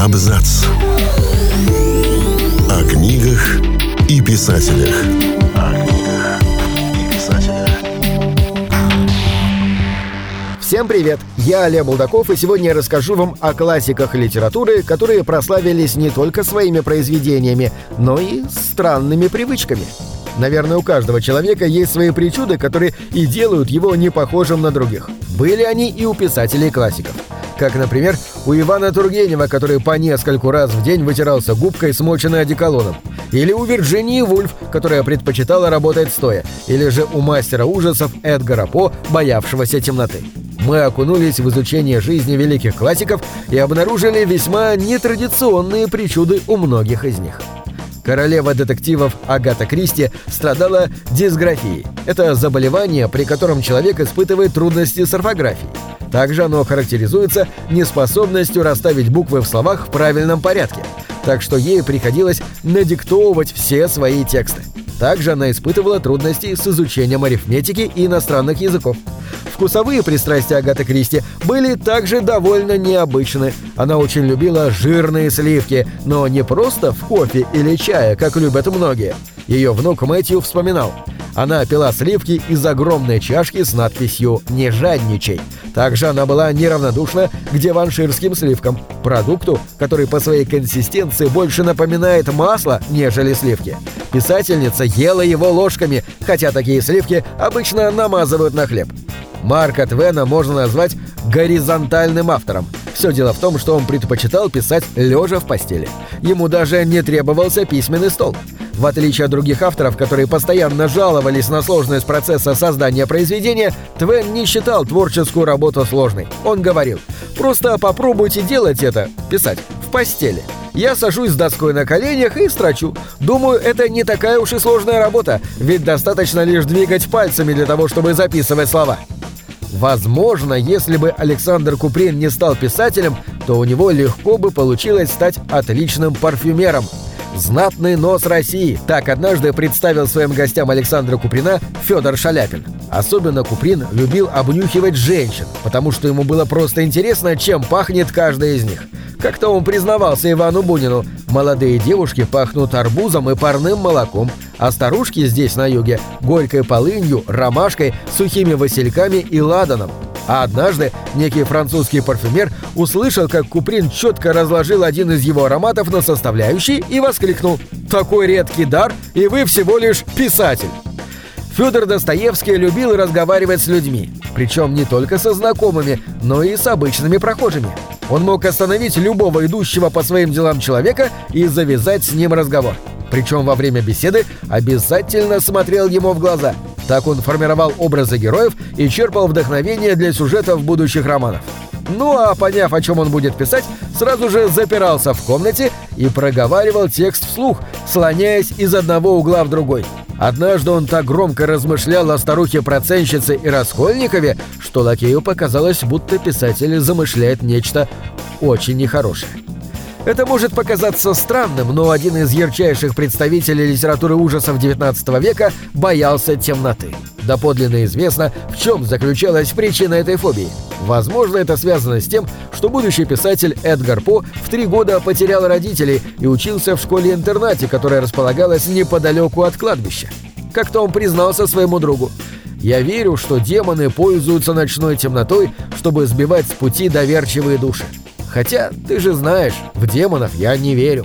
Абзац. О книгах и писателях. О книгах и писателях. Всем привет! Я Олег Булдаков, и сегодня я расскажу вам о классиках литературы, которые прославились не только своими произведениями, но и странными привычками. Наверное, у каждого человека есть свои причуды, которые и делают его не похожим на других. Были они и у писателей классиков. Как, например, у Ивана Тургенева, который по нескольку раз в день вытирался губкой, смоченной одеколоном. Или у Вирджинии Вульф, которая предпочитала работать стоя. Или же у мастера ужасов Эдгара По, боявшегося темноты. Мы окунулись в изучение жизни великих классиков и обнаружили весьма нетрадиционные причуды у многих из них. Королева детективов Агата Кристи страдала дисграфией. Это заболевание, при котором человек испытывает трудности с орфографией. Также оно характеризуется неспособностью расставить буквы в словах в правильном порядке, так что ей приходилось надиктовывать все свои тексты. Также она испытывала трудности с изучением арифметики и иностранных языков. Вкусовые пристрастия Агаты Кристи были также довольно необычны. Она очень любила жирные сливки, но не просто в кофе или чае, как любят многие. Ее внук Мэтью вспоминал. Она пила сливки из огромной чашки с надписью «Не жадничай». Также она была неравнодушна к деванширским сливкам, продукту, который по своей консистенции больше напоминает масло, нежели сливки. Писательница ела его ложками, хотя такие сливки обычно намазывают на хлеб. Марка Твена можно назвать горизонтальным автором. Все дело в том, что он предпочитал писать лежа в постели. Ему даже не требовался письменный стол. В отличие от других авторов, которые постоянно жаловались на сложность процесса создания произведения, Твен не считал творческую работу сложной. Он говорил, просто попробуйте делать это, писать, в постели. Я сажусь с доской на коленях и строчу. Думаю, это не такая уж и сложная работа, ведь достаточно лишь двигать пальцами для того, чтобы записывать слова. Возможно, если бы Александр Куприн не стал писателем, то у него легко бы получилось стать отличным парфюмером. «Знатный нос России» — так однажды представил своим гостям Александра Куприна Федор Шаляпин. Особенно Куприн любил обнюхивать женщин, потому что ему было просто интересно, чем пахнет каждая из них. Как-то он признавался Ивану Бунину, молодые девушки пахнут арбузом и парным молоком, а старушки здесь, на юге, горькой полынью, ромашкой, сухими васильками и ладаном. А однажды некий французский парфюмер услышал, как Куприн четко разложил один из его ароматов на составляющие и воскликнул «Такой редкий дар, и вы всего лишь писатель!» Федор Достоевский любил разговаривать с людьми, причем не только со знакомыми, но и с обычными прохожими. Он мог остановить любого идущего по своим делам человека и завязать с ним разговор. Причем во время беседы обязательно смотрел ему в глаза. Так он формировал образы героев и черпал вдохновение для сюжетов будущих романов. Ну а поняв, о чем он будет писать, сразу же запирался в комнате и проговаривал текст вслух, слоняясь из одного угла в другой. Однажды он так громко размышлял о старухе-проценщице и Раскольникове, что лакею показалось, будто писатель замышляет нечто очень нехорошее. Это может показаться странным, но один из ярчайших представителей литературы ужасов XIX века боялся темноты. Доподлинно известно, в чем заключалась причина этой фобии. Возможно, это связано с тем, что будущий писатель Эдгар По в три года потерял родителей и учился в школе-интернате, которая располагалась неподалеку от кладбища. Как-то он признался своему другу. «Я верю, что демоны пользуются ночной темнотой, чтобы сбивать с пути доверчивые души. Хотя, ты же знаешь, в демонов я не верю».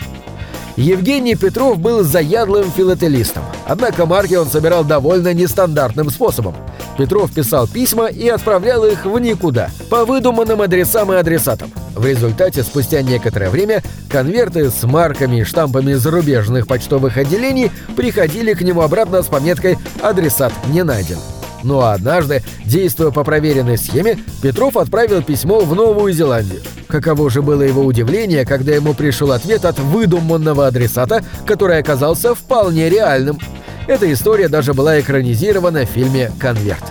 Евгений Петров был заядлым филателистом, однако марки он собирал довольно нестандартным способом. Петров писал письма и отправлял их в никуда, по выдуманным адресам и адресатам. В результате, спустя некоторое время, конверты с марками и штампами зарубежных почтовых отделений приходили к нему обратно с пометкой «Адресат не найден». А однажды, действуя по проверенной схеме, Петров отправил письмо в Новую Зеландию. Каково же было его удивление, когда ему пришел ответ от выдуманного адресата, который оказался вполне реальным. Эта история даже была экранизирована в фильме «Конверт».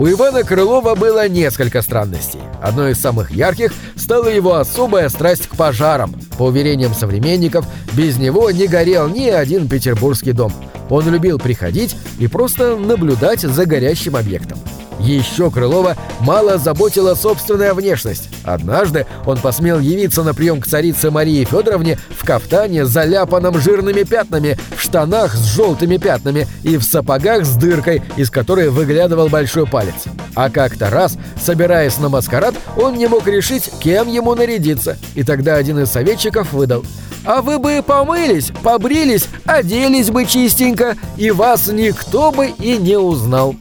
У Ивана Крылова было несколько странностей. Одной из самых ярких стала его особая страсть к пожарам. По уверениям современников, без него не горел ни один петербургский дом. Он любил приходить и просто наблюдать за горящим объектом. Еще Крылова мало заботила собственная внешность. Однажды он посмел явиться на прием к царице Марии Федоровне в кафтане, заляпанном жирными пятнами, в штанах с желтыми пятнами и в сапогах с дыркой, из которой выглядывал большой палец. А как-то раз, собираясь на маскарад, он не мог решить, кем ему нарядиться. И тогда один из советчиков выдал а вы бы помылись, побрились, оделись бы чистенько, и вас никто бы и не узнал.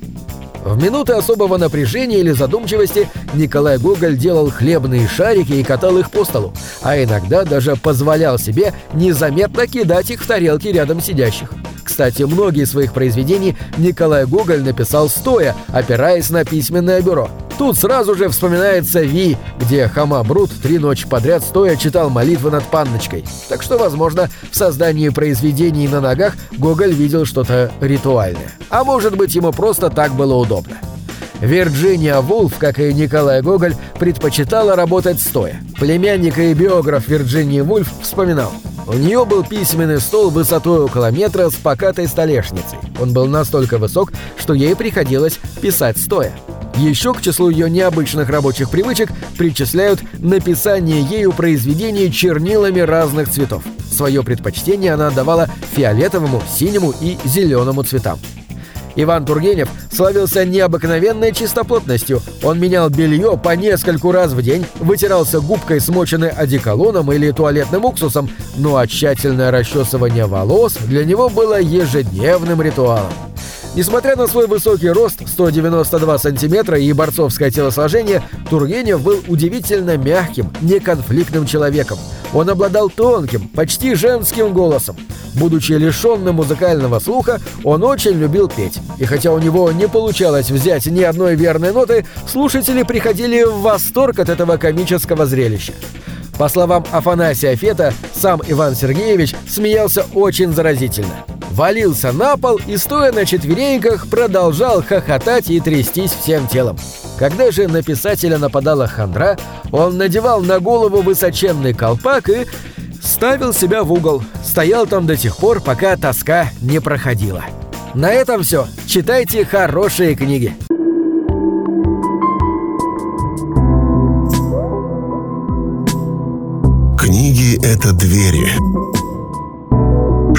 В минуты особого напряжения или задумчивости Николай Гоголь делал хлебные шарики и катал их по столу, а иногда даже позволял себе незаметно кидать их в тарелки рядом сидящих. Кстати, многие своих произведений Николай Гоголь написал стоя, опираясь на письменное бюро. Тут сразу же вспоминается Ви, где Хама Брут три ночи подряд стоя читал молитвы над панночкой. Так что, возможно, в создании произведений на ногах Гоголь видел что-то ритуальное. А может быть, ему просто так было удобно. Вирджиния Вулф, как и Николай Гоголь, предпочитала работать стоя. Племянник и биограф Вирджинии Вульф вспоминал. У нее был письменный стол высотой около метра с покатой столешницей. Он был настолько высок, что ей приходилось писать стоя. Еще к числу ее необычных рабочих привычек причисляют написание ею произведений чернилами разных цветов. Свое предпочтение она отдавала фиолетовому, синему и зеленому цветам. Иван Тургенев славился необыкновенной чистоплотностью. Он менял белье по нескольку раз в день, вытирался губкой, смоченной одеколоном или туалетным уксусом, ну а тщательное расчесывание волос для него было ежедневным ритуалом. Несмотря на свой высокий рост 192 сантиметра и борцовское телосложение, Тургенев был удивительно мягким, неконфликтным человеком. Он обладал тонким, почти женским голосом. Будучи лишенным музыкального слуха, он очень любил петь. И хотя у него не получалось взять ни одной верной ноты, слушатели приходили в восторг от этого комического зрелища. По словам Афанасия Фета, сам Иван Сергеевич смеялся очень заразительно. Валился на пол и, стоя на четвереньках, продолжал хохотать и трястись всем телом. Когда же на писателя нападала хандра, он надевал на голову высоченный колпак и ставил себя в угол. Стоял там до тех пор, пока тоска не проходила. На этом все. Читайте хорошие книги. Книги — это двери,